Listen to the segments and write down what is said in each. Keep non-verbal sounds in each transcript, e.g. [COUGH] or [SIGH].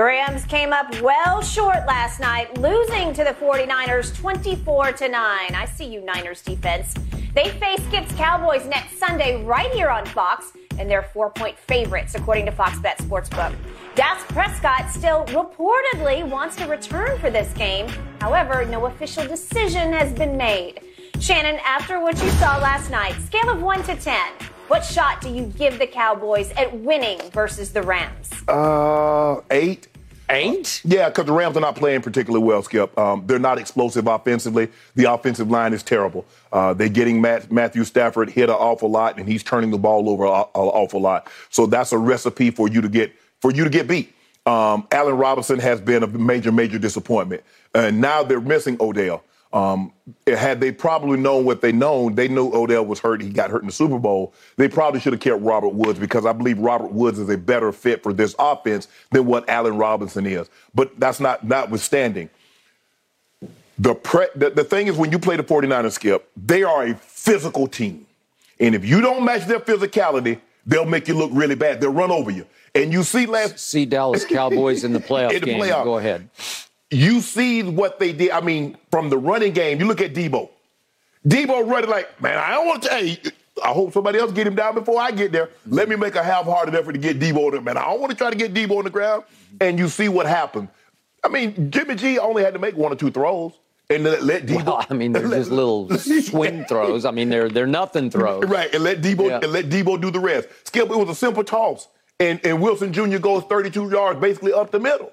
The Rams came up well short last night, losing to the 49ers 24 to 9. I see you, Niners defense. They face Skip's Cowboys next Sunday right here on Fox, and they're four point favorites, according to Fox Bet Sportsbook. Dak Prescott still reportedly wants to return for this game. However, no official decision has been made. Shannon, after what you saw last night, scale of 1 to 10, what shot do you give the Cowboys at winning versus the Rams? Uh, eight. Eight? Yeah, because the Rams are not playing particularly well, Skip. Um, they're not explosive offensively. The offensive line is terrible. Uh, they're getting Matt, Matthew Stafford hit an awful lot, and he's turning the ball over an awful lot. So that's a recipe for you to get for you to get beat. Um, Allen Robinson has been a major, major disappointment, and now they're missing Odell. Um, had they probably known what they known, they knew Odell was hurt. He got hurt in the Super Bowl. They probably should have kept Robert Woods because I believe Robert Woods is a better fit for this offense than what Allen Robinson is. But that's not notwithstanding. The, pre- the, the thing is, when you play the 49ers, Skip, they are a physical team. And if you don't match their physicality, they'll make you look really bad. They'll run over you. And you see last see Dallas Cowboys in the [LAUGHS] playoff in the game. Playoff. Go ahead you see what they did. I mean, from the running game, you look at Debo. Deebo running like, man, I don't want to. Hey, I hope somebody else get him down before I get there. Let me make a half-hearted effort to get Deebo there, man. I don't want to try to get Deebo on the ground. And you see what happened. I mean, Jimmy G only had to make one or two throws. And let, let Deebo. Well, I mean, they're [LAUGHS] let, just little [LAUGHS] swing throws. I mean, they're they're nothing throws. Right, and let Deebo yeah. and let Deebo do the rest. Skip, it was a simple toss, and and Wilson Jr. goes 32 yards, basically up the middle.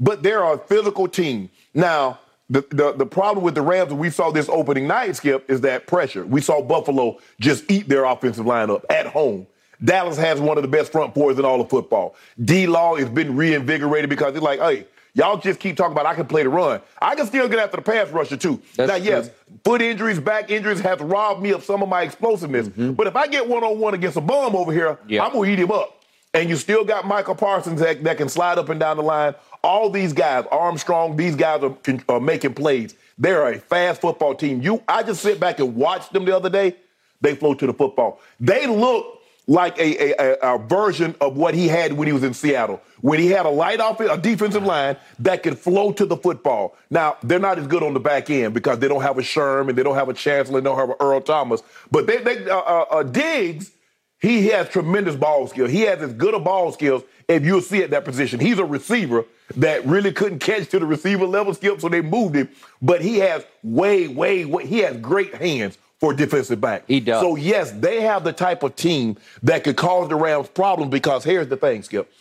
But they're a physical team. Now, the, the, the problem with the Rams, we saw this opening night, Skip, is that pressure. We saw Buffalo just eat their offensive lineup at home. Dallas has one of the best front fours in all of football. D Law has been reinvigorated because he's like, hey, y'all just keep talking about I can play the run. I can still get after the pass rusher too. That's now, yes, true. foot injuries, back injuries have robbed me of some of my explosiveness. Mm-hmm. But if I get one on one against a bum over here, yeah. I'm gonna eat him up. And you still got Michael Parsons that, that can slide up and down the line. All these guys, Armstrong, these guys are, are making plays. They're a fast football team. You, I just sit back and watch them the other day. They flow to the football. They look like a, a, a, version of what he had when he was in Seattle, when he had a light off a defensive line that could flow to the football. Now they're not as good on the back end because they don't have a Sherman, and they don't have a Chancellor, and they don't have an Earl Thomas, but they, they uh, uh, uh, Diggs he has tremendous ball skills. He has as good a ball skills if you'll see at that position. He's a receiver that really couldn't catch to the receiver level skill, so they moved him. But he has way, way, way he has great hands for defensive back. He does. So yes, they have the type of team that could cause the Rams problems because here's the thing, Skip.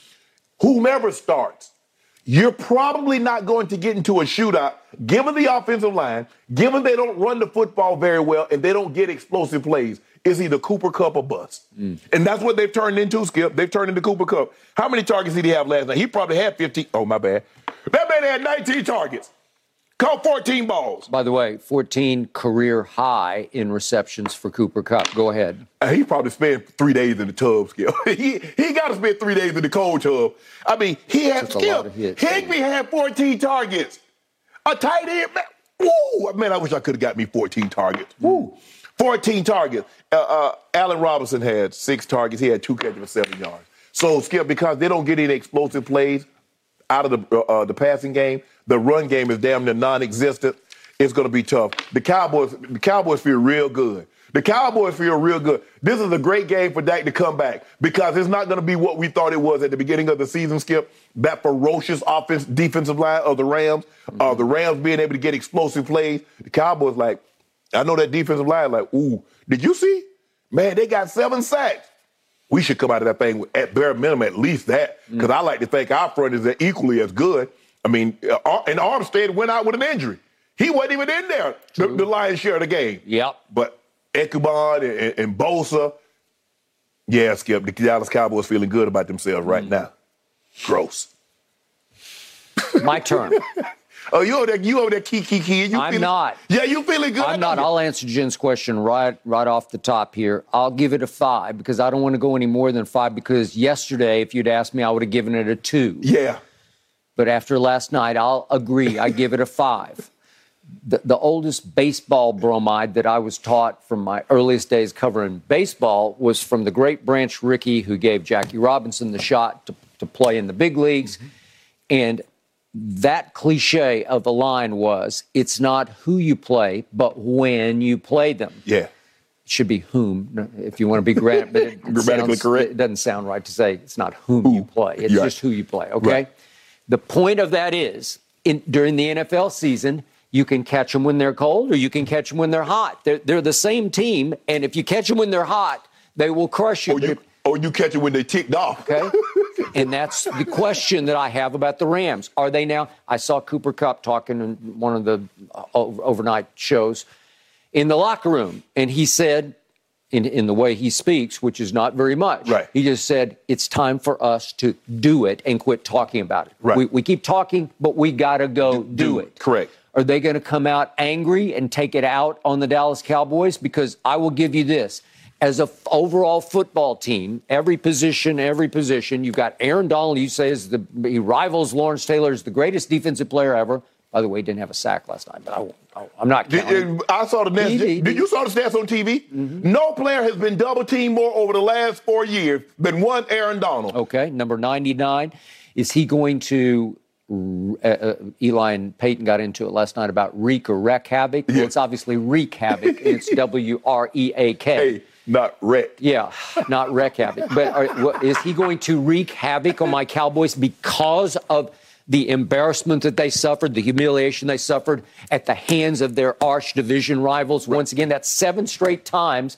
Whomever starts, you're probably not going to get into a shootout given the offensive line, given they don't run the football very well and they don't get explosive plays is either Cooper Kupp or bust. Mm. And that's what they've turned into, Skip. They've turned into Cooper Kupp. How many targets did he have last night? He probably had 15. Oh, my bad. That man had 19 targets. Caught 14 balls. By the way, 14 career high in receptions for Cooper Kupp. Go ahead. Uh, he probably spent three days in the tub, Skip. [LAUGHS] he he got to spend three days in the cold tub. I mean, he had Skip. Higbee had 14 targets. A tight end, man. Woo! Man, I wish I could have got me 14 targets. Woo! 14 targets. Uh, uh, Allen Robinson had six targets. He had two catches for seven yards. So, Skip, because they don't get any explosive plays out of the, uh, uh the passing game, the run game is damn near non existent. It's going to be tough. The Cowboys, the Cowboys feel real good The Cowboys feel real good. This is a great game for Dak to come back because it's not going to be what we thought it was at the beginning of the season, Skip. That ferocious offense, defensive line of the Rams, mm-hmm. uh, the Rams being able to get explosive plays. The Cowboys, like, I know that defensive line, like, ooh, did you see? Man, they got seven sacks. We should come out of that thing with, at bare minimum, at least that, because mm-hmm. I like to think our front is equally as good. I mean, uh, and Armstead went out with an injury. He wasn't even in there, the, the lion's share of the game. Yep. But Ekuban and, and, and Bosa, yeah, Skip, the Dallas Cowboys feeling good about themselves right mm. now. Gross. My turn. [LAUGHS] oh, you over there, you over there, key, key, key. You I'm feeling, not. Yeah, you feeling good? I'm not. I'll answer Jen's question right, right off the top here. I'll give it a five because I don't want to go any more than five. Because yesterday, if you'd asked me, I would have given it a two. Yeah. But after last night, I'll agree. I give it a five the, the oldest baseball bromide that I was taught from my earliest days covering baseball was from the great Branch Rickey, who gave Jackie Robinson the shot to, to play in the big leagues. Mm-hmm. And that cliche of the line was it's not who you play, but when you play them. Yeah. It should be whom, if you want to be gra- but it [LAUGHS] grammatically sounds, correct. It doesn't sound right to say it's not whom who. you play. It's just who you play, okay? Right. The point of that is in, during the NFL season, you can catch them when they're cold or you can catch them when they're hot. They're, they're the same team, and if you catch them when they're hot, they will crush you. Or you, or you catch them when they ticked off. Okay. [LAUGHS] and that's the question that I have about the Rams. Are they now? I saw Cooper Kupp talking in one of the uh, overnight shows in the locker room, and he said, in, in the way he speaks, which is not very much. Right. He just said, it's time for us to do it and quit talking about it. Right. We, we keep talking, but we got to go do, do, it. Correct. Are they going to come out angry and take it out on the Dallas Cowboys? Because I will give you this. As a f- overall football team, every position, every position, you've got Aaron Donald, you say is the he rivals Lawrence Taylor as the greatest defensive player ever. By the way, he didn't have a sack last night, but I, am not counting. Did, I saw the stats. Did, did, you saw the stats on TV? Mm-hmm. No player has been double teamed more over the last four years than one Aaron Donald. Okay, number 99. Is he going to uh, uh, Eli and Peyton got into it last night about wreak or wreck havoc. Well, it's obviously wreak havoc. it's [LAUGHS] W R E A K. Not wreck. Yeah, not wreck havoc. But are, what, is he going to wreak havoc on my Cowboys because of the embarrassment that they suffered, the humiliation they suffered at the hands of their arch division rivals? Once again, that's seven straight times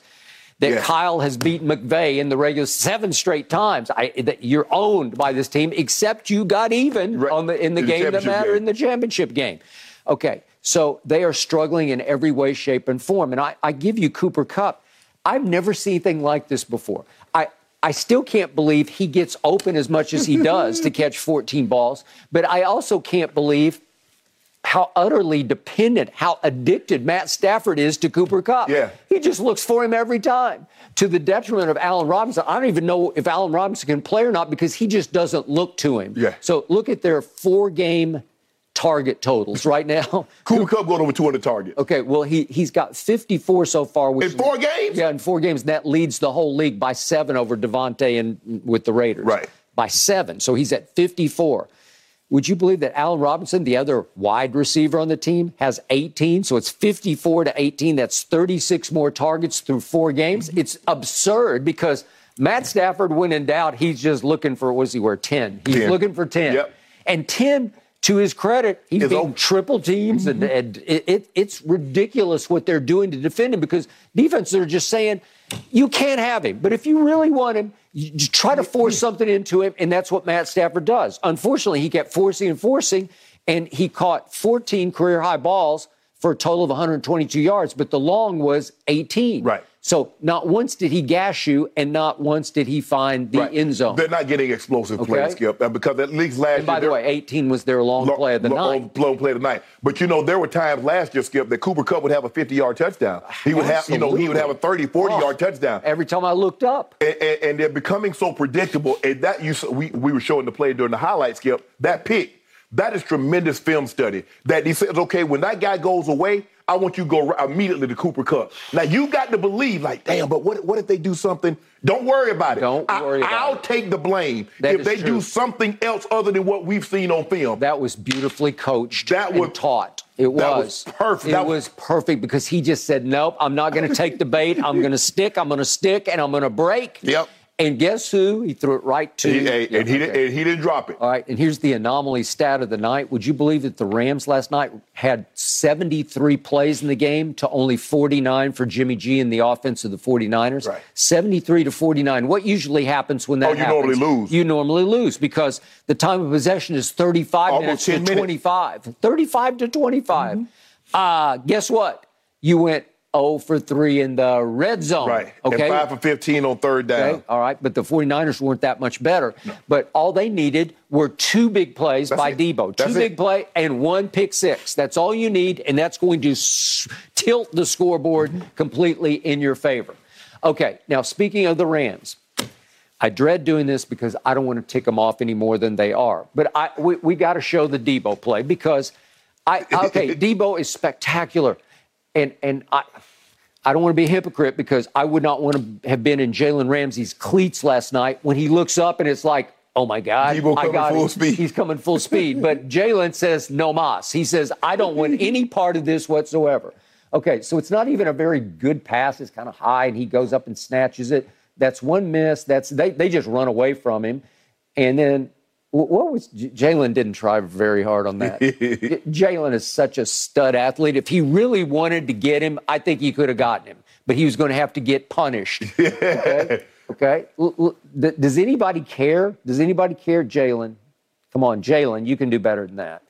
that yeah. Kyle has beaten McVay in the regular seven straight times. I, that you're owned by this team, except you got even right. on the in the in game the that mattered in the championship game. Okay, so they are struggling in every way, shape, and form. And I, I give you Cooper Kupp. I've never seen anything like this before. I, I still can't believe he gets open as much as he does to [LAUGHS] catch 14 balls, but I also can't believe how utterly dependent, how addicted Matt Stafford is to Cooper Kupp. Yeah. He just looks for him every time to the detriment of Allen Robinson. I don't even know if Allen Robinson can play or not because he just doesn't look to him. Yeah. So look at their four game target totals right now. [LAUGHS] Cooper Kupp going over 200 targets. Okay, well, he, he's got 54 so far. Which in four games? Yeah, in four games. That leads the whole league by seven over Davante and with the Raiders. Right. By seven. So he's at 54. Would you believe that Allen Robinson, the other wide receiver on the team, has 18? So it's 54 to 18. That's 36 more targets through four games. Mm-hmm. It's absurd because Matt Stafford, when in doubt, he's just looking for, was he where 10? He's 10. looking for 10. Yep. And 10, to his credit, he's beating triple teams, mm-hmm. and, and it, it, it's ridiculous what they're doing to defend him because defenses are just saying, you can't have him. But if you really want him, you try to force something into him, and that's what Matt Stafford does. Unfortunately, he kept forcing and forcing, and he caught 14 career high balls for a total of 122 yards, but the long was 18. Right. So not once did he gash you, and not once did he find the right. end zone. They're not getting explosive okay. plays, Skip, uh, because at least last year. and by year. the way, 18 was their long lo- play of the night. Long play of the night. But you know, there were times last year, Skip, that Cooper Kupp would have a 50-yard touchdown. He would Absolutely. have, you know, he would have a 30, 40-yard oh, touchdown. Every time I looked up. And, and, and, they're becoming so predictable. And that you, we, we were showing the play during the highlight, Skip. That pick, that is tremendous film study. That he says, okay, when that guy goes away, I want you to go immediately to Cooper Kupp. Now you got to believe, like, damn, but what, what if they do something? Don't worry about it. Don't worry I, about I'll it. take the blame That if they true. do something else other than what we've seen on film. That was beautifully coached That and was- taught. It was. that was perfect. It That was perfect because he just said, nope, I'm not going to take the bait. I'm going to stick, I'm going to stick, and I'm going to break. Yep. And guess who? He threw it right to. He- and, Yeah, and he, didn't- okay. and he didn't drop it. All right, and here's the anomaly stat of the night. Would you believe that the Rams last night had 73 plays in the game to only 49 for Jimmy G in the offense of the 49ers? Right. 73 to 49. What usually happens when that Oh, you happens? normally lose. You normally lose because the time of possession is 35 Almost minutes 10 to minutes. 25. 35 to 25. Mm-hmm. Uh, guess what? You went 0 for 3 in the red zone. Right. Okay. And five for 15 on third down. Okay, all right, but the 49ers weren't that much better. But all they needed were two big plays That's by it. Deebo. Two That's big it. play and one pick six. That's all you need, and that's going to s- tilt the scoreboard Mm-hmm. completely in your favor. Okay, now speaking of the Rams, I dread doing this because I don't want to tick them off any more than they are. But I, we, we got to show the Deebo play because I okay, [LAUGHS] Deebo is spectacular, and and I. I don't want to be a hypocrite because I would not want to have been in Jalen Ramsey's cleats last night when he looks up and it's like, oh my God, I coming got full speed. He's coming full speed. But [LAUGHS] Jalen says no mas. He says, I don't want any part of this whatsoever. Okay, so it's not even a very good pass. It's kind of high, and he goes up and snatches it. That's one miss. That's they, they just run away from him. And then what was Jalen didn't try very hard on that. [LAUGHS] Jalen is such a stud athlete. If he really wanted to get him, I think he could have gotten him, but he was going to have to get punished. [LAUGHS] Okay. Okay. L- l- Does anybody care? Does anybody care, Jalen? Come on, Jalen, you can do better than that.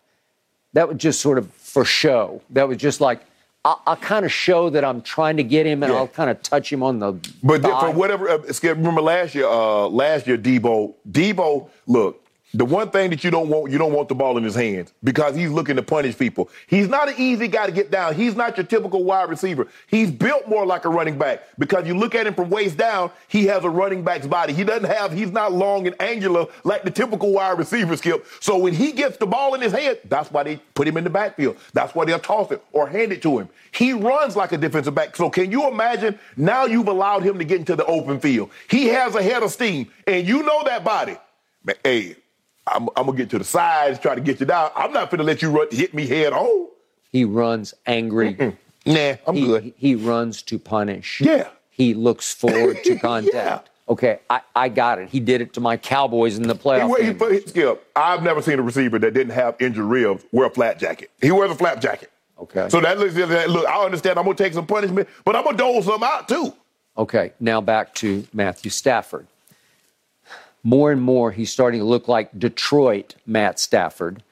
That was just sort of for show. That was just like, I'll, I'll kind of show that I'm trying to get him and Yeah. I'll kind of touch him on the. But thigh. for whatever, uh, remember last year, uh, last year, Deebo, Deebo, look, the one thing that you don't want, you don't want the ball in his hands because he's looking to punish people. He's not an easy guy to get down. He's not your typical wide receiver. He's built more like a running back because you look at him from waist down, he has a running back's body. He doesn't have, he's not long and angular like the typical wide receiver, Skip. So when he gets the ball in his hand, that's why they put him in the backfield. That's why they'll toss it or hand it to him. He runs like a defensive back. So can you imagine now you've allowed him to get into the open field? He has a head of steam, and you know that body. Hey, I'm, I'm gonna get to the sides, try to get you down. I'm not gonna let you run, hit me head on. he runs angry. Nah, I'm he, good. he runs to punish. Yeah. He looks forward to [LAUGHS] contact. Yeah. Okay, I, I got it. He did it to my Cowboys in the playoff. He, he, game. he, Skip, I've never seen a receiver that didn't have injured ribs wear a flat jacket. He wears a flap jacket. Okay. So that looks that, look. I understand. I'm gonna take some punishment, but I'm gonna dole some out too. Okay, now back to Matthew Stafford. More and more, he's starting to look like Detroit Matt Stafford,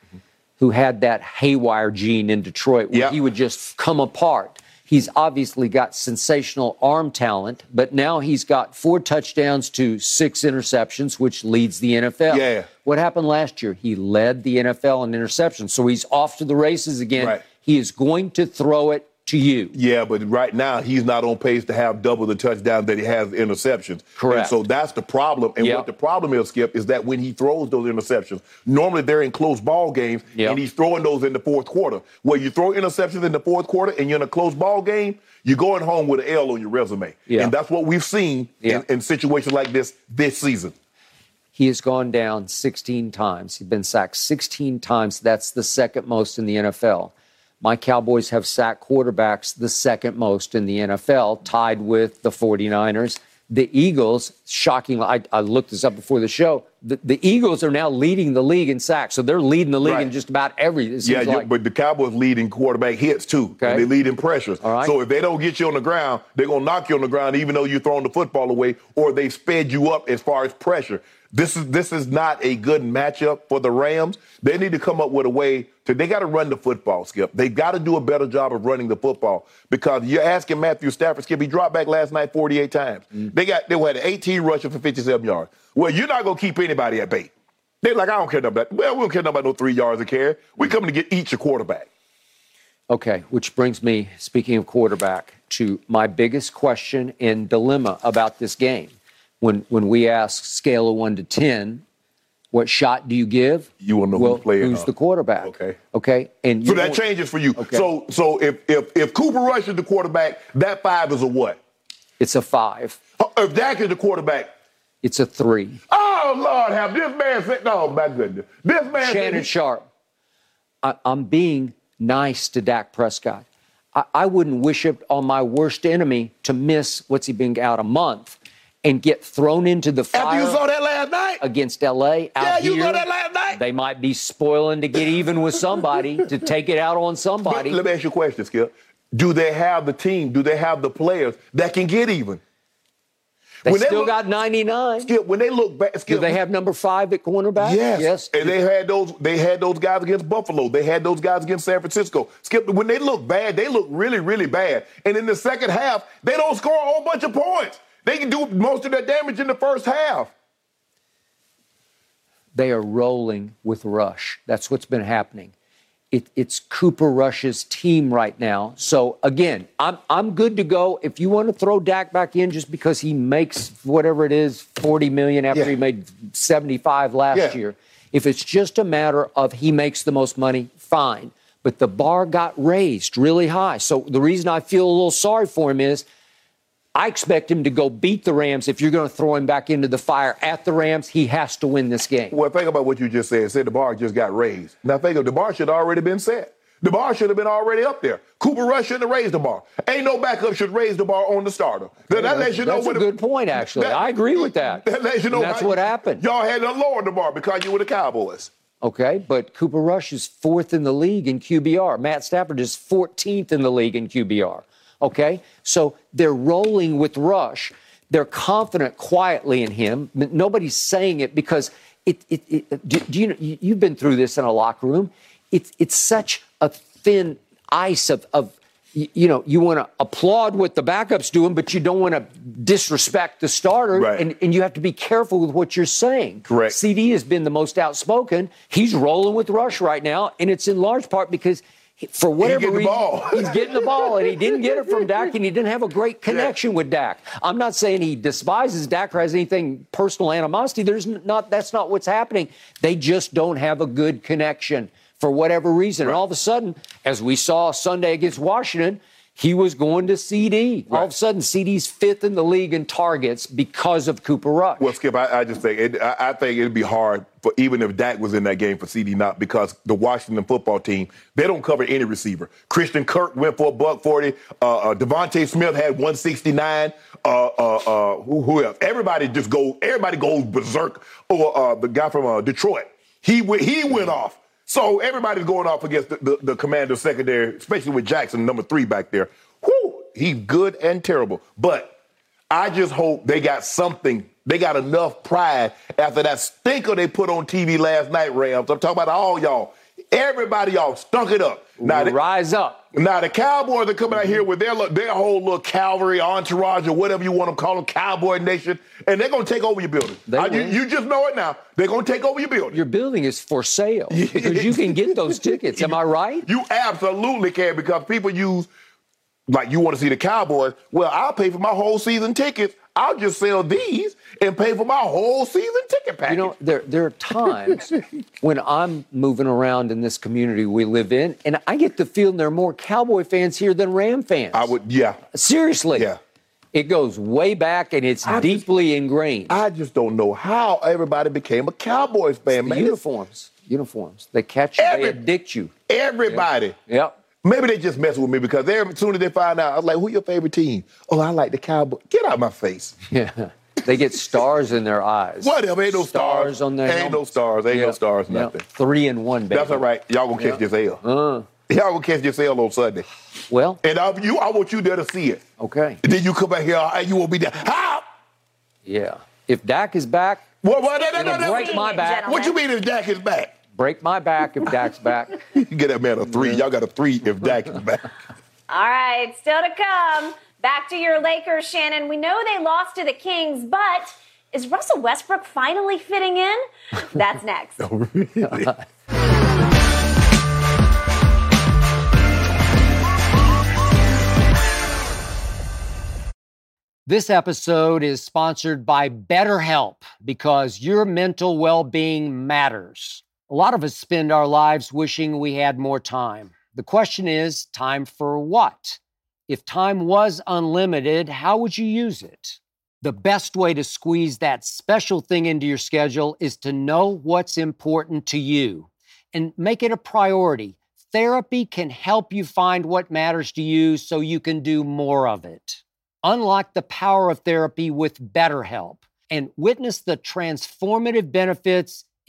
who had that haywire gene in Detroit where Yeah. he would just come apart. He's obviously got sensational arm talent, but now he's got four touchdowns to six interceptions, which leads the NFL. Yeah. What happened last year? He led the NFL in interceptions, so he's off to the races again. Right. He is going to throw it to you. Yeah, but right now he's not on pace to have double the touchdowns that he has interceptions. Correct. And so that's the problem. And Yep. what the problem is, Skip, is that when he throws those interceptions, normally they're in close ball games, Yep. and he's throwing those in the fourth quarter. Where you throw interceptions in the fourth quarter and you're in a close ball game, you're going home with an L on your resume. Yeah. And that's what we've seen in, in situations like this this season. He has gone down 16 times. He's been sacked 16 times. That's the second most in the NFL. My Cowboys have sacked quarterbacks the second most in the NFL, tied with the 49ers. The Eagles, shockingly, I, I looked this up before the show. The, the Eagles are now leading the league in sacks, so they're leading the league in just about every. Yeah, like. but the Cowboys lead in quarterback hits too. Okay. And they lead in pressures. All right. So if they don't get you on the ground, they're gonna knock you on the ground even though you're throwing the football away, or they've sped you up as far as pressure. This is this is not a good matchup for the Rams. They need to come up with a way to they gotta run the football, Skip. They gotta do a better job of running the football. Because you're asking Matthew Stafford, Skip, he dropped back last night 48 times. Mm. They got they had 18 rushing for 57 yards. Well, you're not gonna keep anybody at bay. They're like, I don't care about that. well, we don't care about no three yards of carry. We're coming to get each a quarterback. Okay, which brings me, speaking of quarterback, to my biggest question and dilemma about this game. When when we ask scale of one to ten, What shot do you give? You want to know well, who's playing. Who's the quarterback? Okay. Okay. And So that changes for you. Okay. So so if if if Cooper Rush is the quarterback, that five is a what? It's a five. If Dak is the quarterback, It's a three. oh Lord, have this man said? No, my goodness, this man. Shannon he- Sharp. I, I'm being nice to Dak Prescott. I, I wouldn't wish it on my worst enemy to miss what's he been out a month and get thrown into the fire. After you saw that last night, against LA out Yeah, you here. saw that last night. They might be spoiling to get even with somebody to take it out on But somebody. let me ask you a question, Skip. Do they have the team? Do they have the players that can get even? They when they still look- got 99. Skip, when they look back, Do Skip, they have number five at cornerback? Yes. Yes. And they had those they had those guys against Buffalo. They had those guys against San Francisco. Skip, when they look bad, they look really, really bad. And in the second half, they don't score a whole bunch of points. They can do most of their damage in the first half. They are rolling with Rush. That's what's been happening. It, it's Cooper Rush's team right now. So again, I'm I'm good to go. If you want to throw Dak back in just because he makes whatever it is, 40 million after Yeah. he made 75 last Yeah. year. If it's just a matter of he makes the most money, fine. But the bar got raised really high. So the reason I feel a little sorry for him is I expect him to go beat the Rams. If you're going to throw him back into the fire at the Rams, he has to win this game. Well, think about what you just said. Said the bar just got raised. Now think of the bar should have already been set. The bar should have been already up there. Cooper Rush shouldn't have raised the bar. Ain't no backup should raise the bar on the starter. That, that lets you know That's a the- good point, actually. I agree with that. [LAUGHS] That lets you know that's how- what happened. Y'all had to lower the bar because you were the Cowboys. Okay, but Cooper Rush is fourth in the league in QBR. Matt Stafford is 14th in the league in QBR. Okay, so they're rolling with Rush. They're confident quietly in him. Nobody's saying it because it. it, it do, do you know? you- You've been through this in a locker room. It's it's such a thin ice of of. You know, you want to applaud what the backup's doing, but you don't want to disrespect the starter, Right. and, and you have to be careful with what you're saying. Correct. CD has been the most outspoken. He's rolling with Rush right now, and it's in large part because for whatever reason ball. he's getting the ball, and he didn't get it from Dak, and he didn't have a great connection with Dak. I'm not saying he despises Dak or has anything personal animosity. There's not. That's not what's happening. They just don't have a good connection for whatever reason, and all of a sudden, as we saw Sunday against Washington. He was going to CD. All of a sudden, CD's fifth in the league in targets because of Cooper Rush. Well, Skip, I, I just think it, I, I think it'd be hard for even if Dak was in that game for CD not because the Washington football team they don't cover any receiver. Christian Kirk went for a buck forty. Uh, uh, DeVonta Smith had one sixty nine. Uh, uh, uh, who, who else? Everybody just go. Everybody goes berserk. Or uh, the guy from uh, Detroit. He went. He went off. So everybody's going off against the, the, the commander secondary, especially with Jackson, number three back there. Whew, he's good and terrible. But I just hope they got something. They got enough pride after that stinker they put on TV last night, Rams. I'm talking about all y'all. Everybody y'all stunk it up. Now, Rise up. now the Cowboys are coming out here with their their whole little cavalry entourage or whatever you want to call them, Cowboy Nation, and they're gonna take over your building. Uh, you, you just know it now. They're gonna take over your building. Your building is for sale because you can get those tickets. Am I right? You absolutely can because people use like you want to see the Cowboys. Well, I'll pay for my whole season tickets. I'll just sell these and pay for my whole season ticket package. You know, there there are times [LAUGHS] when I'm moving around in this community we live in, and I get the feeling there are more Cowboy fans here than Ram fans. I would, yeah. seriously. Yeah. It goes way back, and it's I just- deeply ingrained. I just don't know how everybody became a Cowboys fan, man. uniforms, uniforms, they catch you, Every- they addict you. Everybody. Yep. Maybe they just mess with me because they as soon as they find out, I was like, "Who your favorite team?" Oh, I like the Cowboys. Get out of my face. [LAUGHS] Yeah. They get stars in their eyes. Whatever, ain't no stars. on their Ain't helmets. no stars, ain't no Yeah. stars, Yeah. nothing. Three and one, baby. That's all right. Y'all gonna catch this L. Uh. Y'all gonna catch this L on Sunday. Well, And I, you, I want you there to see it. okay. And then you come back here and you won't be there. How? Yeah. If Dak is back, What, what, no, no, no, It'll no. break my back. What you mean if Dak is back? Break my back if Dak's back. You [LAUGHS] get that man a three. Y'all got a three if Dak is back. All right, still to come. Back to your Lakers, Shannon. We know they lost to the Kings, but is Russell Westbrook finally fitting in? That's next. [LAUGHS] oh, really? [LAUGHS] This episode is sponsored by BetterHelp because your mental well being matters. A lot of us spend our lives wishing we had more time. The question is time for what? If time was unlimited, how would you use it? The best way to squeeze that special thing into your schedule is to know what's important to you and make it a priority. Therapy can help you find what matters to you so you can do more of it. Unlock the power of therapy with BetterHelp and witness the transformative benefits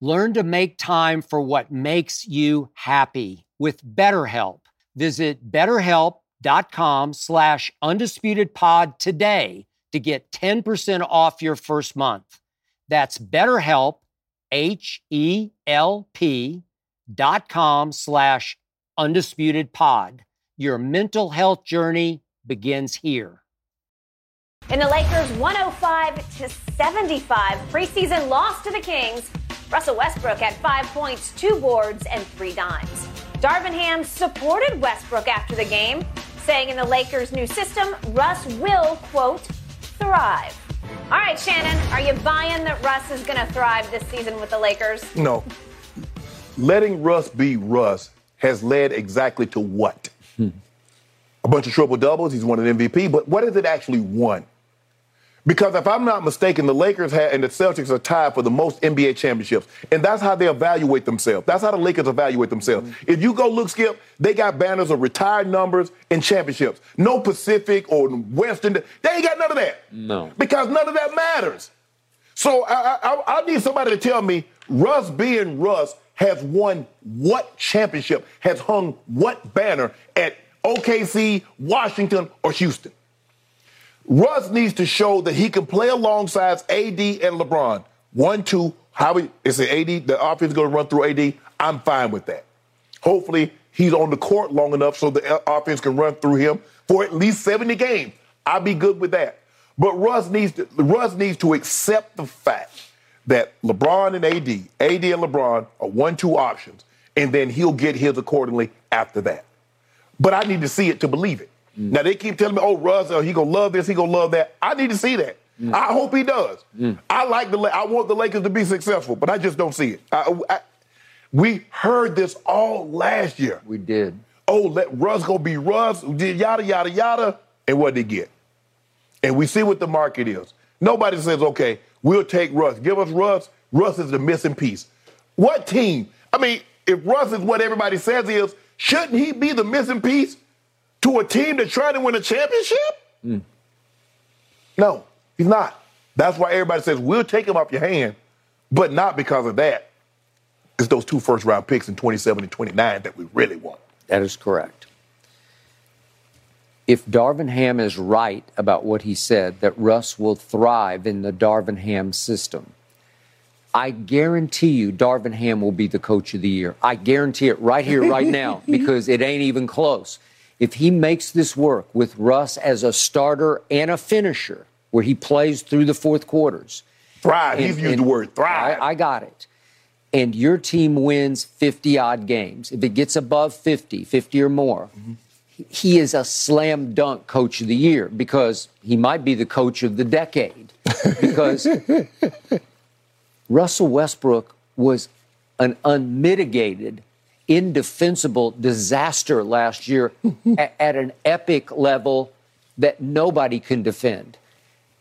Learn to make time for what makes you happy with BetterHelp. Visit betterhelp.com slash undisputedpod today to get 10% off your first month. That's betterhelp, H-E-L-P dot com slash undisputedpod. Your mental health journey begins here. In the Lakers' 105 to 75 preseason loss to the Kings, Russell Westbrook had five points, two boards, and three dimes. Darvin Ham supported Westbrook after the game, saying in the Lakers' new system, Russ will, quote, thrive. All right, Shannon, are you buying that Russ is going to thrive this season with the Lakers? No. Letting Russ be Russ has led exactly to what? Hmm a bunch of triple doubles. He's won an MVP, but what has it actually won? Because if I'm not mistaken, the Lakers have, and the Celtics are tied for the most NBA championships. And that's how they evaluate themselves. That's how the Lakers evaluate themselves. Mm-hmm. If you go look, Skip, they got banners of retired numbers and championships. No Pacific or Western. They ain't got none of that. No. Because none of that matters. So I, I, I need somebody to tell me Russ being Russ has won what championship, has hung what banner at OKC, Washington, or Houston. Russ needs to show that he can play alongside AD and LeBron. One, two, how we, an AD, the offense is going to run through AD. I'm fine with that. Hopefully, he's on the court long enough so the uh, offense can run through him for at least 70 games. I'll be good with that. But Russ needs to, Russ needs to accept the fact that LeBron and AD, AD and LeBron are one-two options, and then he'll get his accordingly after that but I need to see it to believe it. Mm. Now they keep telling me, "Oh, Russ, uh, he gonna love this, he gonna love that." I need to see that. Mm. I hope he does. Mm. I like the, I want the Lakers to be successful, but I just don't see it. I, I, we heard this all last year. We did. Oh, let Russ go be Russ, Did yada yada yada, and what did they get. And we see what the market is. Nobody says, "Okay, we'll take Russ. Give us Russ. Russ is the missing piece." What team? I mean, if Russ is what everybody says he is, Shouldn't he be the missing piece to a team that's trying to win a championship? Mm. No, he's not. That's why everybody says we'll take him off your hand, but not because of that. It's those two first round picks in 27 and 29 that we really want. That is correct. If Darvin Ham is right about what he said, that Russ will thrive in the Darvin Ham system, I guarantee you Darvin Ham will be the coach of the year. I guarantee it right here, right now, [LAUGHS] because it ain't even close. If he makes this work with Russ as a starter and a finisher, where he plays through the fourth quarters. Thrive. And, He's used the word thrive. I, I got it. And your team wins 50 odd games. If it gets above 50, 50 or more, mm-hmm. he is a slam dunk coach of the year because he might be the coach of the decade. Because [LAUGHS] Russell Westbrook was an unmitigated, indefensible disaster last year [LAUGHS] at, at, an epic level that nobody can defend.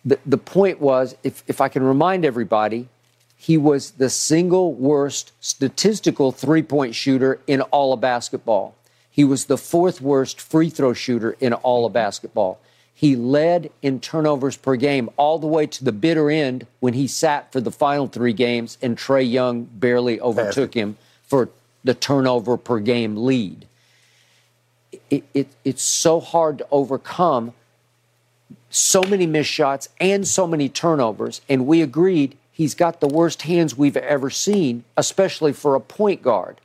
The, the point was, if, if I can remind everybody, he was the single worst statistical three point shooter in all of basketball. He was the fourth worst free throw shooter in all of basketball. He led in turnovers per game all the way to the bitter end when he sat for the final three games and Trae Young barely overtook him for the turnover per game lead. It, it, it's so hard to overcome so many missed shots and so many turnovers. And we agreed he's got the worst hands we've ever seen, especially for a point guard.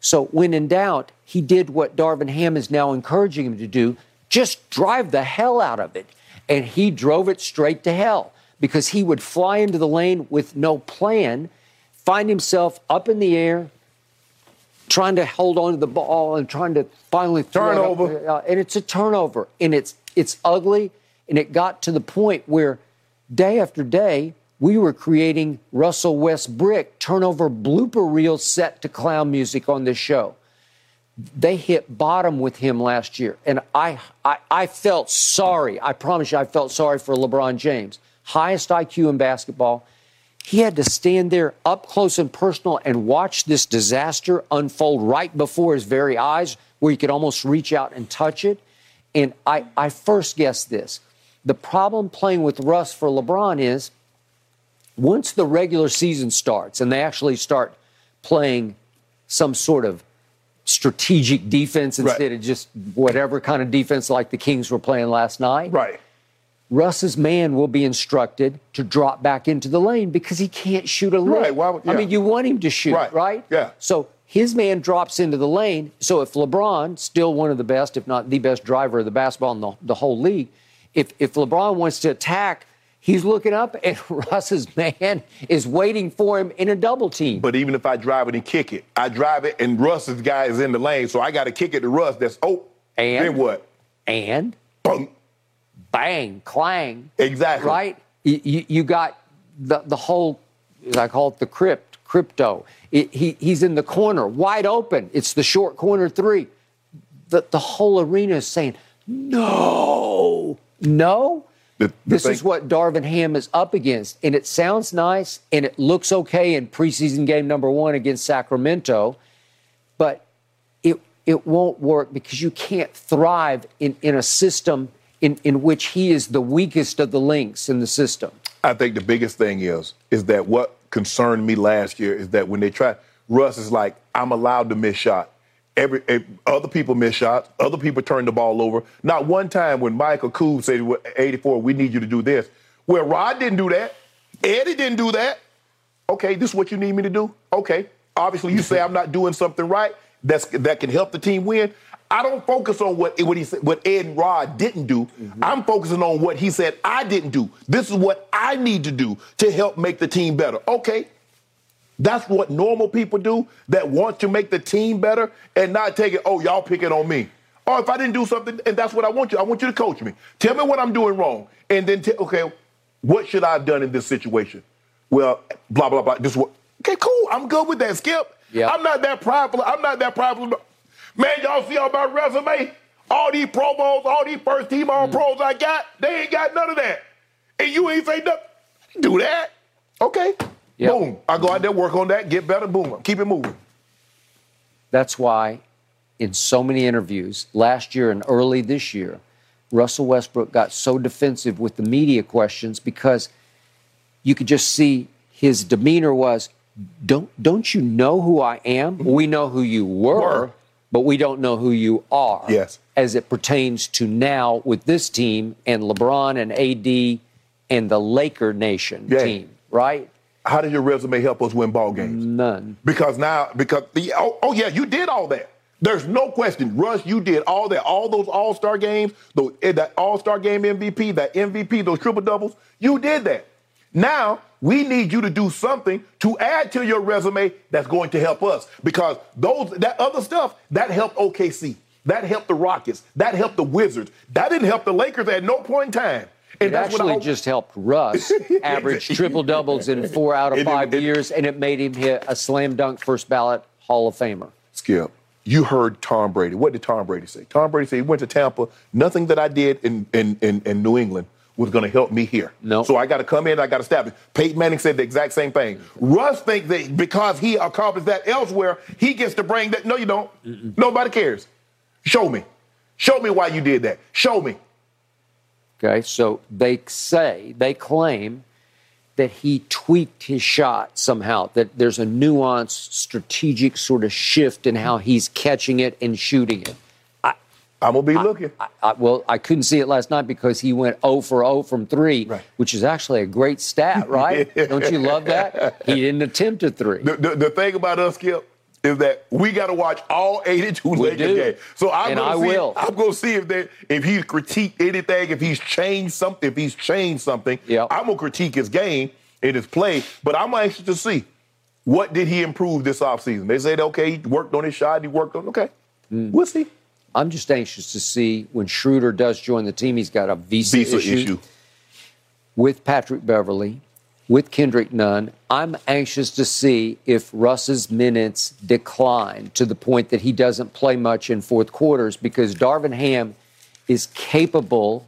So when in doubt, he did what Darvin Ham is now encouraging him to do just drive the hell out of it. And he drove it straight to hell because he would fly into the lane with no plan, find himself up in the air, trying to hold on to the ball and trying to finally turnover. It uh, and it's a turnover, and it's it's ugly, and it got to the point where day after day we were creating Russell Westbrook turnover blooper reel set to clown music on this show. They hit bottom with him last year, and I, I, I felt sorry. I promise you, I felt sorry for LeBron James. Highest IQ in basketball he had to stand there up close and personal and watch this disaster unfold right before his very eyes, where he could almost reach out and touch it. And I, I first guessed this. The problem playing with Russ for LeBron is once the regular season starts and they actually start playing some sort of strategic defense instead right. of just whatever kind of defense like the Kings were playing last night. Right. Russ's man will be instructed to drop back into the lane because he can't shoot a lane. Right. Well, yeah. I mean, you want him to shoot, right. right? Yeah. So his man drops into the lane. So if LeBron, still one of the best, if not the best driver of the basketball in the, the whole league, if, if LeBron wants to attack, he's looking up and [LAUGHS] Russ's man is waiting for him in a double team. But even if I drive it and kick it, I drive it and Russ's guy is in the lane, so I got to kick it to Russ. That's oh, and then what? And Boom bang, clang. Exactly. Right? You, you got the, the whole, I call it the crypt, crypto. It, he, he's in the corner, wide open. It's the short corner three. The, the whole arena is saying, no, no. The, the this thing- is what Darvin Ham is up against. And it sounds nice and it looks okay in preseason game number one against Sacramento, but it, it won't work because you can't thrive in, in a system in, in which he is the weakest of the links in the system? I think the biggest thing is is that what concerned me last year is that when they try, Russ is like, I'm allowed to miss shot. Every, every other people miss shots, other people turn the ball over. Not one time when Michael Koob said, 84, we need you to do this. Well, Rod didn't do that. Eddie didn't do that. Okay, this is what you need me to do. Okay, obviously you [LAUGHS] say I'm not doing something right. That's that can help the team win. I don't focus on what what he said, what Ed and Rod didn't do. Mm-hmm. I'm focusing on what he said I didn't do. This is what I need to do to help make the team better. Okay. That's what normal people do that want to make the team better and not take it, oh, y'all pick it on me. Or if I didn't do something and that's what I want you, I want you to coach me. Tell me what I'm doing wrong. And then, t- okay, what should I have done in this situation? Well, blah, blah, blah. This what, okay, cool. I'm good with that, Skip. Yep. I'm not that prideful. I'm not that prideful. Man, y'all see all my resume? All these Pro Bowls, all these first team all mm. pros I got, they ain't got none of that. And you ain't say nothing. Do that. Okay. Yep. Boom. I go out there, work on that, get better, boom. Keep it moving. That's why in so many interviews last year and early this year, Russell Westbrook got so defensive with the media questions because you could just see his demeanor was, don't don't you know who I am? We know who you were. were but we don't know who you are. Yes. As it pertains to now with this team and LeBron and AD and the Laker Nation yeah. team, right? How did your resume help us win ball games? None. Because now, because the oh, oh yeah, you did all that. There's no question, Russ. You did all that, all those All Star games, those, eh, that All Star game MVP, that MVP, those triple doubles. You did that. Now we need you to do something to add to your resume that's going to help us because those that other stuff that helped OKC, that helped the Rockets, that helped the Wizards, that didn't help the Lakers at no point in time. And it actually just helped Russ [LAUGHS] average triple doubles in four out of five it, it, years, and it made him hit a slam dunk first ballot Hall of Famer. Skip, you heard Tom Brady. What did Tom Brady say? Tom Brady said he went to Tampa. Nothing that I did in, in, in, in New England was going to help me here. No. So I got to come in, I got to establish. Peyton Manning said the exact same thing. Russ thinks that because he accomplished that elsewhere, he gets to bring that. No, you don't. Mm-mm. Nobody cares. Show me. Show me why you did that. Show me. Okay, so they say, they claim that he tweaked his shot somehow, that there's a nuanced, strategic sort of shift in how he's catching it and shooting it. I'm gonna be looking. I, I, well, I couldn't see it last night because he went 0 for 0 from three, Right. which is actually a great stat, [LAUGHS] right? Don't you love that? He [LAUGHS] didn't attempt a three. The, the, the thing about us, Skip, is that we got to watch all 82 Lakers games. So I'm And gonna I see, will. I'm gonna see if they if he's critiqued anything, if he's changed something, if he's changed something. Yep. I'm gonna critique his game and his play, but I'm anxious to see what did he improve this offseason. They said, okay, he worked on his shot, he worked on okay. Hmm. We'll see. I'm just anxious to see when Schroeder does join the team. He's got a visa, Visa issue, issue. with Patrick Beverley, with Kendrick Nunn. I'm anxious to see if Russ's minutes decline to the point that he doesn't play much in fourth quarters because Darvin Ham is capable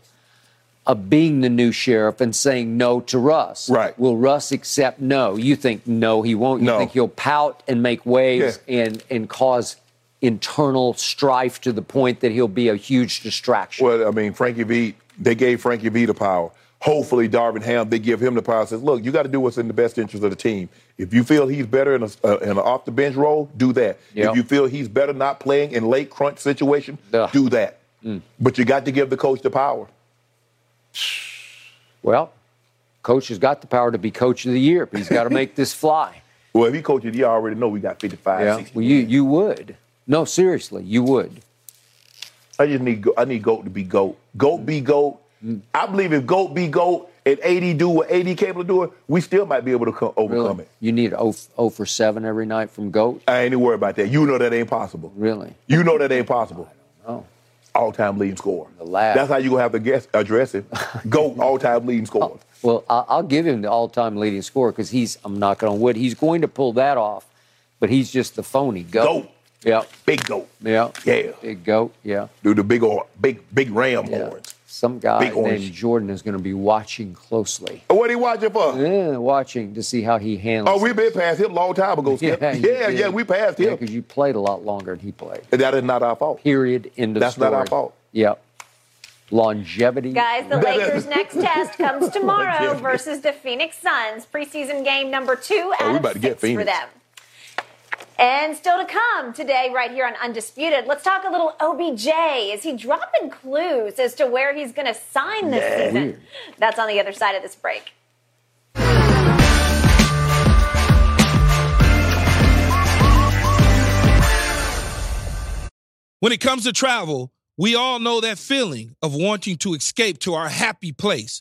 of being the new sheriff and saying no to Russ. Right. Will Russ accept no? You think no, he won't. You No. think he'll pout and make waves Yeah. and and cause internal strife to the point that he'll be a huge distraction. Well, I mean, Frankie V, they gave Frankie V the power. Hopefully, Darvin Ham, they give him the power. Says, look, you got to do what's in the best interest of the team. If you feel he's better in, a, uh, in an off the bench role, do that. Yep. If you feel he's better not playing in late crunch situation, Ugh. do that. Mm. But you got to give the coach the power. Well, coach has got the power to be coach of the year, but he's got to [LAUGHS] make this fly. Well, if he coaches, you already know we got 55, Yeah. 60. Well, you you would. No, seriously, you would. I just need I need Goat to be Goat. Goat be Goat. Mm. I believe if Goat be Goat and AD do what AD capable of doing, we still might be able to co- overcome Really? it. You need 0, 0 for 7 every night from GOAT? I ain't even worried about that. You know that ain't possible. Really? You know that ain't possible. Oh. All time leading scorer. The last. That's how you gonna have to guess address it. [LAUGHS] Goat all time leading scorer. Well, I- I'll give him the all-time leading scorer because he's. I'm knocking on wood. He's going to pull that off, but he's just the phony goat. Goat. Yeah. Big goat. Yeah. Yeah. Big goat. Yeah. Do the big or big big ram Yeah. horns. Some guy Big orange. named Jordan is going to be watching closely. Oh, what are you watching for? Yeah, watching to see how he handles. Oh, we been past him a long time ago, [LAUGHS] Skip. Yeah, Yeah, you yeah, we passed Yeah, him. because you played a lot longer than he played. That is not our fault. Period. End of That's not our fault. Yep. Longevity. Guys, the Lakers' next [LAUGHS] test comes tomorrow versus the Phoenix Suns. Preseason game number two Oh, we about of to get six for them. And still to come today, right here on Undisputed, let's talk a little OBJ. Is he dropping clues as to where he's going to sign this season? Weird. That's on the other side of this break. When it comes to travel, we all know that feeling of wanting to escape to our happy place,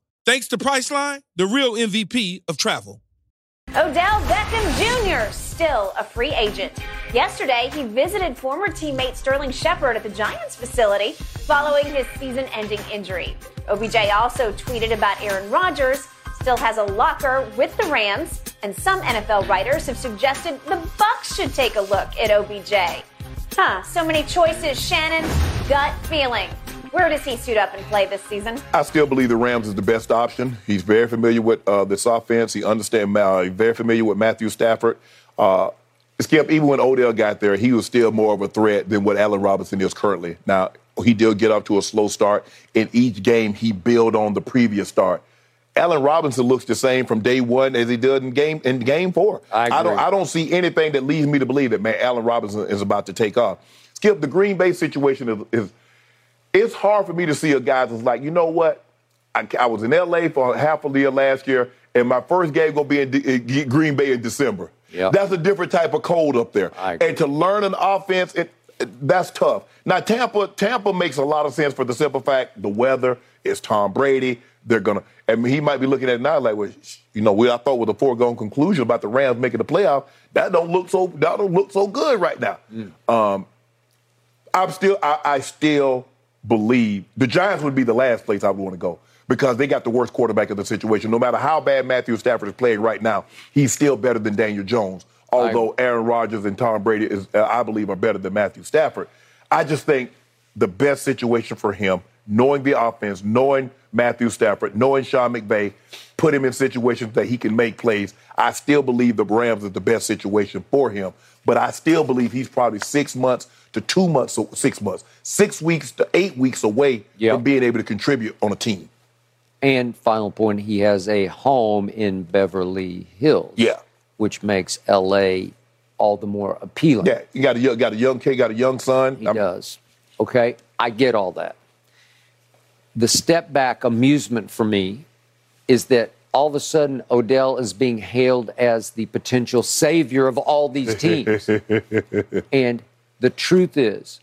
Thanks to Priceline, the real MVP of travel. Odell Beckham Jr. still a free agent. Yesterday, he visited former teammate Sterling Shepard at the Giants facility following his season-ending injury. OBJ also tweeted about Aaron Rodgers, still has a locker with the Rams, and some NFL writers have suggested the Bucs should take a look at OBJ. Huh, so many choices, Shannon. Gut feeling. Where does he suit up and play this season? I still believe the Rams is the best option. He's very familiar with uh, this offense. He understands. Uh, very familiar with Matthew Stafford. Uh, Skip, even when Odell got there, he was still more of a threat than what Allen Robinson is currently. Now, he did get up to a slow start. In each game, he built on the previous start. Allen Robinson looks the same from day one as he did in game in game four. I, I don't I don't see anything that leads me to believe that man Allen Robinson is about to take off. Skip, the Green Bay situation is, is it's hard for me to see a guy that's like, you know what? I, I was in LA for half a year last year, and my first game gonna be in, D- in Green Bay in December. Yep. That's a different type of cold up there. And to learn an offense, it, that's tough. Now Tampa, Tampa makes a lot of sense for the simple fact the weather is Tom Brady. They're gonna, and he might be looking at it now like, well, you know, we I thought with a foregone conclusion about the Rams making the playoff. That don't look so that don't look so good right now. Um, I'm still, I, I still believe the Giants would be the last place I would want to go because they got the worst quarterback in the situation. No matter how bad Matthew Stafford is playing right now, he's still better than Daniel Jones. Although Aaron Rodgers and Tom Brady is, uh, I believe, are better than Matthew Stafford. I just think the best situation for him, knowing the offense, knowing Matthew Stafford, knowing Sean McVay, put him in situations that he can make plays. I still believe the Rams is the best situation for him, but I still believe he's probably six months to two months, six months, six weeks to eight weeks away Yeah. from being able to contribute on a team. And final point, he has a home in Beverly Hills. Yeah. Which makes LA all the more appealing. Yeah, you got a young, got a young kid, got a young son. He does. Okay, I get all that. The step back amusement for me is that all of a sudden Odell is being hailed as the potential savior of all these teams. [LAUGHS] and the truth is,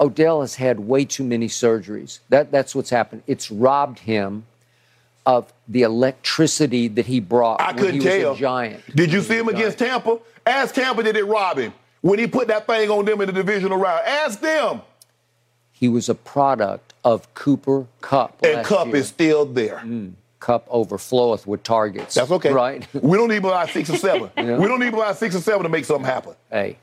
Odell has had way too many surgeries. That, that's what's happened. It's robbed him of the electricity that he brought I when couldn't tell. a giant. Did you see him against Tampa? Ask Tampa did it rob him when he put that thing on them in the divisional round. Ask them. He was a product of Cooper Kupp. And Cup year. is still there. Mm. Cup overfloweth with targets. That's okay. Right? [LAUGHS] We don't need about six or seven. [LAUGHS] We don't need about six or seven to make something happen. hey,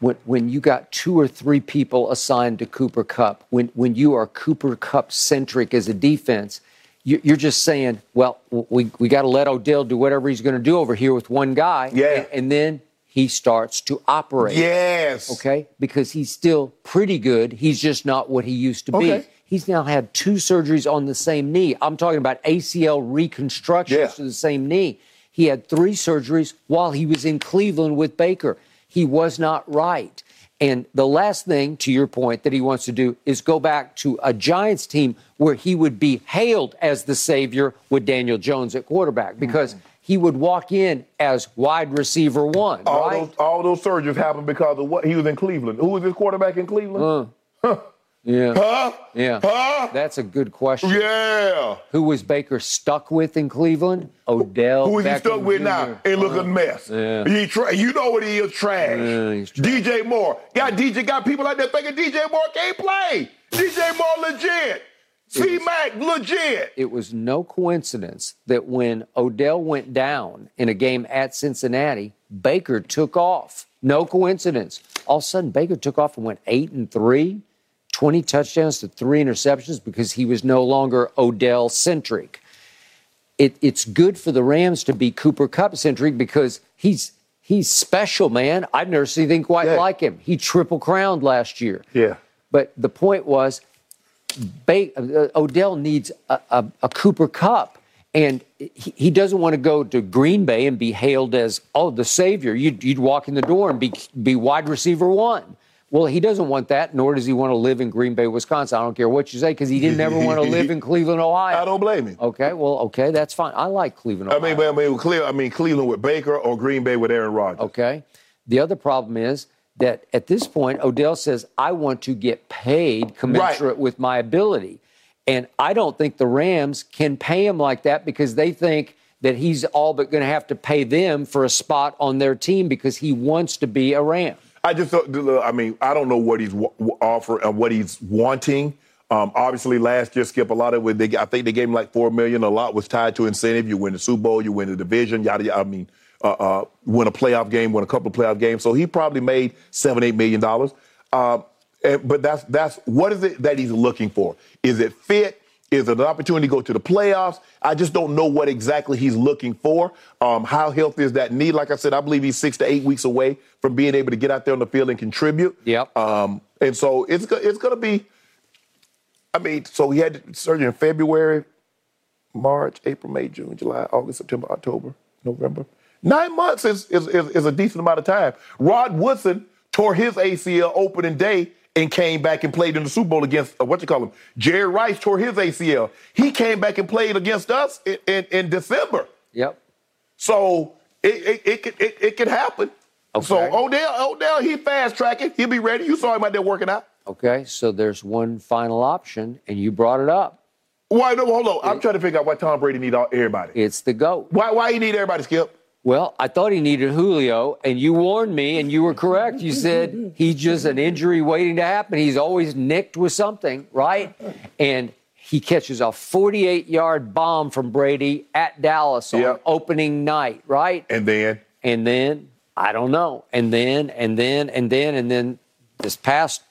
when, when you got two or three people assigned to Cooper Kupp, when, when you are Cooper Kupp centric as a defense, you, you're just saying, well, we, we got to let Odell do whatever he's going to do over here with one guy. Yeah. And, and then he starts to operate. Yes. Okay? Because he's still pretty good. He's just not what he used to be. He's now had two surgeries on the same knee. I'm talking about ACL reconstructions Yeah. to the same knee. He had three surgeries while he was in Cleveland with Baker. He was not right. And the last thing, to your point, that he wants to do is go back to a Giants team where he would be hailed as the savior with Daniel Jones at quarterback mm-hmm. because he would walk in as wide receiver one, All right? those all those surgeries happened because of what he was in Cleveland. Who was his quarterback in Cleveland? Uh. Yeah. Huh? Yeah. Huh? That's a good question. Yeah. Who was Baker stuck with in Cleveland? Odell. Who is he stuck with Jr. now? And look a uh, mess. Yeah. He tra- you know what he is, trash. Yeah, he's trash. DJ Moore. Got DJ, got people out there thinking DJ Moore can't play. DJ Moore legit. C Mac legit. It was no coincidence that when Odell went down in a game at Cincinnati, Baker took off. No coincidence. All of a sudden, Baker took off and went eight and three, 20 touchdowns to three interceptions because he was no longer Odell centric. It, it's good for the Rams to be Cooper Kupp centric because he's he's special, man. I've never seen anything quite Yeah. like him. He triple crowned last year. Yeah. But the point was, ba- uh, Odell needs a, a, a Cooper Kupp, and he, he doesn't want to go to Green Bay and be hailed as oh the savior. You'd, you'd walk in the door and be be wide receiver one. Well, he doesn't want that, nor does he want to live in Green Bay, Wisconsin. I don't care what you say, because he didn't ever want to live [LAUGHS] in Cleveland, Ohio. I don't blame him. Okay, well, okay, that's fine. I like Cleveland. I Ohio. mean, I mean, clear. I mean, Cleveland with Baker or Green Bay with Aaron Rodgers. Okay. The other problem is that at this point, Odell says, I want to get paid commensurate with my ability. And I don't think the Rams can pay him like that because they think that he's all but going to have to pay them for a spot on their team because he wants to be a Ram. I just, don't- I mean, I don't know what he's w- w- offer and what he's wanting. Um, obviously, last year, Skip, a lot of it, they, I think they gave him like four million. A lot was tied to incentive. You win the Super Bowl, you win the division, yada yada. I mean, uh, uh, win a playoff game, win a couple of playoff games. So he probably made seven, eight million dollars. Um, and- but that's that's what is it that he's looking for? Is it fit? Is it an opportunity to go to the playoffs? I just don't know what exactly he's looking for. Um, how healthy is that knee? Like I said, I believe he's six to eight weeks away from being able to get out there on the field and contribute. Yep. Um, and so it's it's going to be. I mean, so he had surgery in February, March, April, May, June, July, August, September, October, November. Nine months is is, is, is a decent amount of time. Rod Woodson tore his ACL opening day and came back and played in the Super Bowl against uh, what you call him. Jerry Rice tore his ACL. He came back and played against us in, in, in December. Yep. So it it it could it, it could happen. Okay. So Odell Odell he fast tracking. He'll be ready. You saw him out there working out. Okay, so there's one final option, and you brought it up. Why no? Hold on. I'm trying to figure out why Tom Brady need all, everybody. It's the GOAT. Why why he need everybody? Skip. Well, I thought he needed Julio, and you warned me, and you were correct. You said he's just an injury waiting to happen. He's always nicked with something, right? And he catches a 48 yard bomb from Brady at Dallas on Yep. opening night, right? And then And then, I don't know. And then, and then, and then, and then this past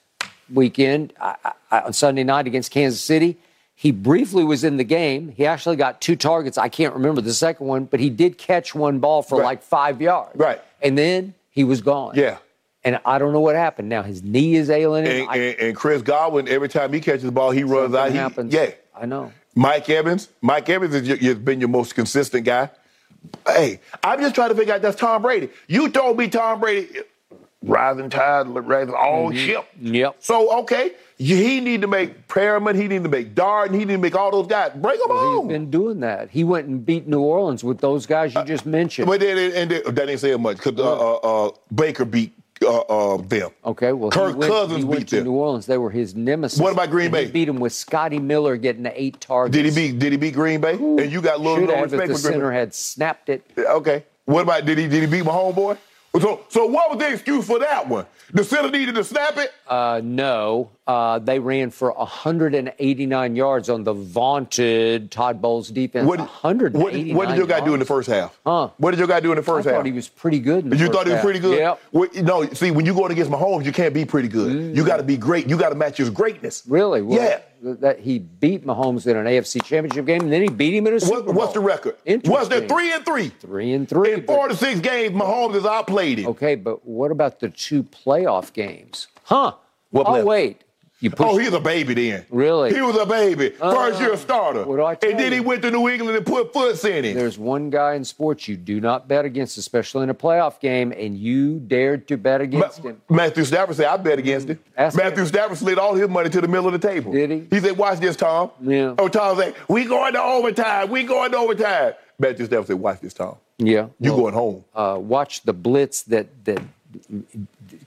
weekend I, I, on Sunday night against Kansas City, he briefly was in the game. He actually got two targets. I can't remember the second one, but he did catch one ball for Right. like five yards. Right. And then he was gone. yeah. And I don't know what happened. Now his knee is ailing. And, I- and, and Chris Godwin, every time he catches the ball, he runs out. He, happens. Yeah. I know. Mike Evans. Mike Evans has, has been your most consistent guy. Hey, I'm just trying to figure out that's Tom Brady. You told me Tom Brady, rising tide, rising all ship. Yep. So okay, he need to make Perriman, he need to make Darden, he need to make all those guys. Bring them He's home. been doing that. He went and beat New Orleans with those guys you just mentioned. But then, and then, that ain't saying much because uh, uh, uh, Baker beat uh, uh, them. Okay, well, Kirk went, Cousins beat to them. New Orleans. They were his nemesis. What about Green And Bay? He beat him with Scotty Miller getting the eight targets. Did he beat? Did he beat Green Bay? And you got little, little have if respect the for Green center Bay. had snapped it. Okay. What about did he did he beat my homeboy? So so what was the excuse for that one? The center needed to snap it. Uh, no, uh, they ran for 189 yards on the vaunted Todd Bowles defense. What, 189 what, what did your guy do in the first half? Huh. What did your guy do in the I first half? I thought he was pretty good. In the you thought he was half. pretty good? Yep. Well, no, see, when you going against Mahomes, you can't be pretty good. You got to be great. You got to match his greatness. Really? Well, Yeah. That he beat Mahomes in an AFC Championship game, and then he beat him in a Super What, Bowl. what's the record? Was there three and three? Three and three. In but- four to six games, Mahomes has outplayed him. Okay, but what about the two playoff games? Huh? What oh playoff? wait, you pushed. Oh, he's a baby then. Really? He was a baby. First year starter. what do I tell and then he went to New England and put foots in him. There's one guy in sports you do not bet against, especially in a playoff game, and you dared to bet against him. Matthew Stafford said, I bet against him. Ask Matthew him. Stafford slid all his money to the middle of the table. Did he? He said, Watch this, Tom. Yeah. Oh, Tom said, We going to overtime. We going to overtime. Matthew Stafford said, Watch this, Tom. Yeah, You well, going home. Uh, watch the blitz that that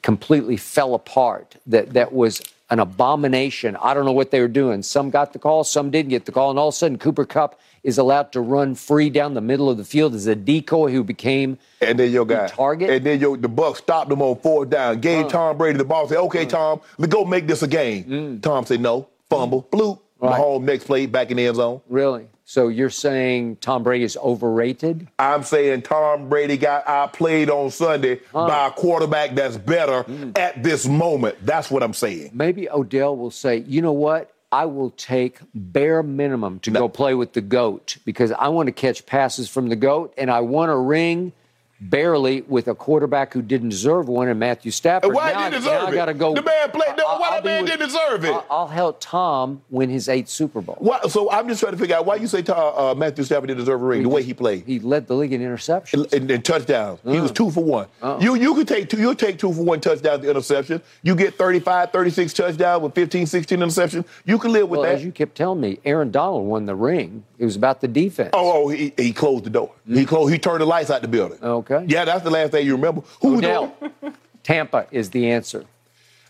completely fell apart. That that was an abomination. I don't know what they were doing. Some got the call, some didn't get the call, and all of a sudden Cooper Kupp is allowed to run free down the middle of the field as a decoy who became And then your guy. target? And then your, the Bucs stopped him on fourth down, gave Tom Brady the ball, said, Okay, Tom, let's go make this a game. Tom said, No. Fumble. Bloop. Mm. Right. Mahomes next play back in the end zone. really. So you're saying Tom Brady is overrated? I'm saying Tom Brady got outplayed on Sunday by a quarterback that's better Mm. at this moment. That's what I'm saying. Maybe Odell will say, you know what? I will take bare minimum to go play with the GOAT because I want to catch passes from the GOAT and I want to ring barely with a quarterback who didn't deserve one and Matthew Stafford. And why now, didn't deserve I it? got to go. The man played- no, why the man be didn't deserve it? I'll, I'll help Tom win his eighth Super Bowl. Why, so I'm just trying to figure out why you say Tom, uh, Matthew Stafford didn't deserve a ring the way he played. He led the league in interceptions. and, and touchdowns. He Uh. was two for one. You you could take two, you'll take two for one touchdowns to interception. You get 35, 36 touchdowns with 15, 16 interceptions. You can live with well, that. as you kept telling me, Aaron Donald won the ring. It was about the defense. oh, oh, he, he closed the door. He closed. He turned the lights out the building. Okay. Yeah, that's the last thing you remember. Who Odell. Tampa is the answer.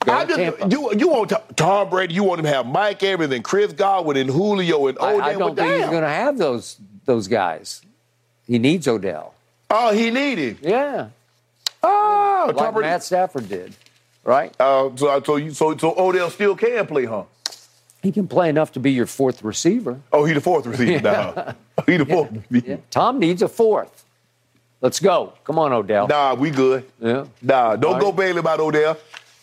Go I just, Tampa. you you want Tom- Brady? You want him to have Mike Evans and Chris Godwin and Julio and I, Odell? I don't Well, think he's going to have those those guys. He needs Odell. Oh, he needed. Yeah, Oh, like Tom Brady. Matt Stafford did, right? Uh, so, so, you, so, so Odell still can play, huh? He can play enough to be your fourth receiver. Oh, he the fourth receiver now. [LAUGHS] [LAUGHS] he the fourth. Yeah. Tom needs a fourth. Let's go. Come on, Odell. Nah, we good. Yeah. Nah, don't All go right. Bailey about Odell.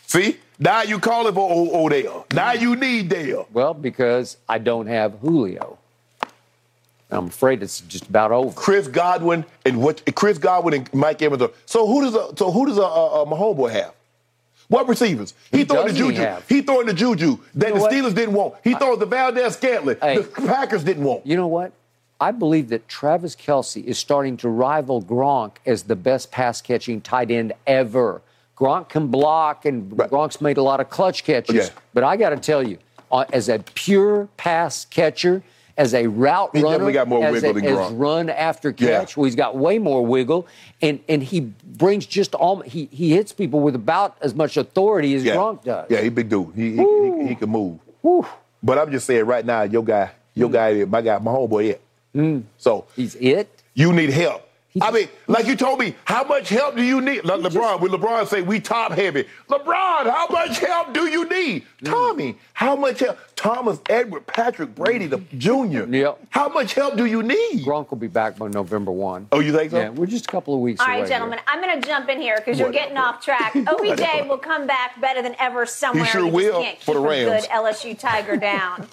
See, Now you calling for o- Odell. Now you need Dale. Well, because I don't have Julio. I'm afraid it's just about over. Chris Godwin and what Chris Godwin and Mike Evans. Are, so who does a, so who does a, a, a my homeboy have? What receivers? He Who throwing the juju. He throwing the juju that know the what? Steelers didn't want. He throws the Valdes-Scantling. Hey. The Packers didn't want. You know what? I believe that Travis Kelce is starting to rival Gronk as the best pass catching tight end ever. Gronk can block, and Right. Gronk's made a lot of clutch catches. Yeah. But I got to tell you, uh, as a pure pass catcher, as a route He runner, definitely got more as, wiggle a, than Gronk. run after Yeah. catch, well, he's got way more wiggle, and and he brings just all he he hits people with about as much authority as Yeah. Gronk does. Yeah, he big dude. He he, he, he can move. But I'm just saying right now, your guy, your Mm. guy, my guy, my homeboy, yeah. So he's it. you need help. He I mean, like you told me, how much help do you need? Like LeBron, when LeBron say we top heavy, LeBron, how much help do you need? Mm. Tommy, how much help? Thomas Edward Patrick Brady, the junior. Yep. How much help do you need? Gronk will be back by November one. Oh, you think so? Yeah, we're just a couple of weeks All away. right, here. gentlemen, I'm going to jump in here because you're getting off track. [LAUGHS] OBJ will come back better than ever somewhere. sure you just will can't for keep the a Rams. good LSU Tiger down. [LAUGHS]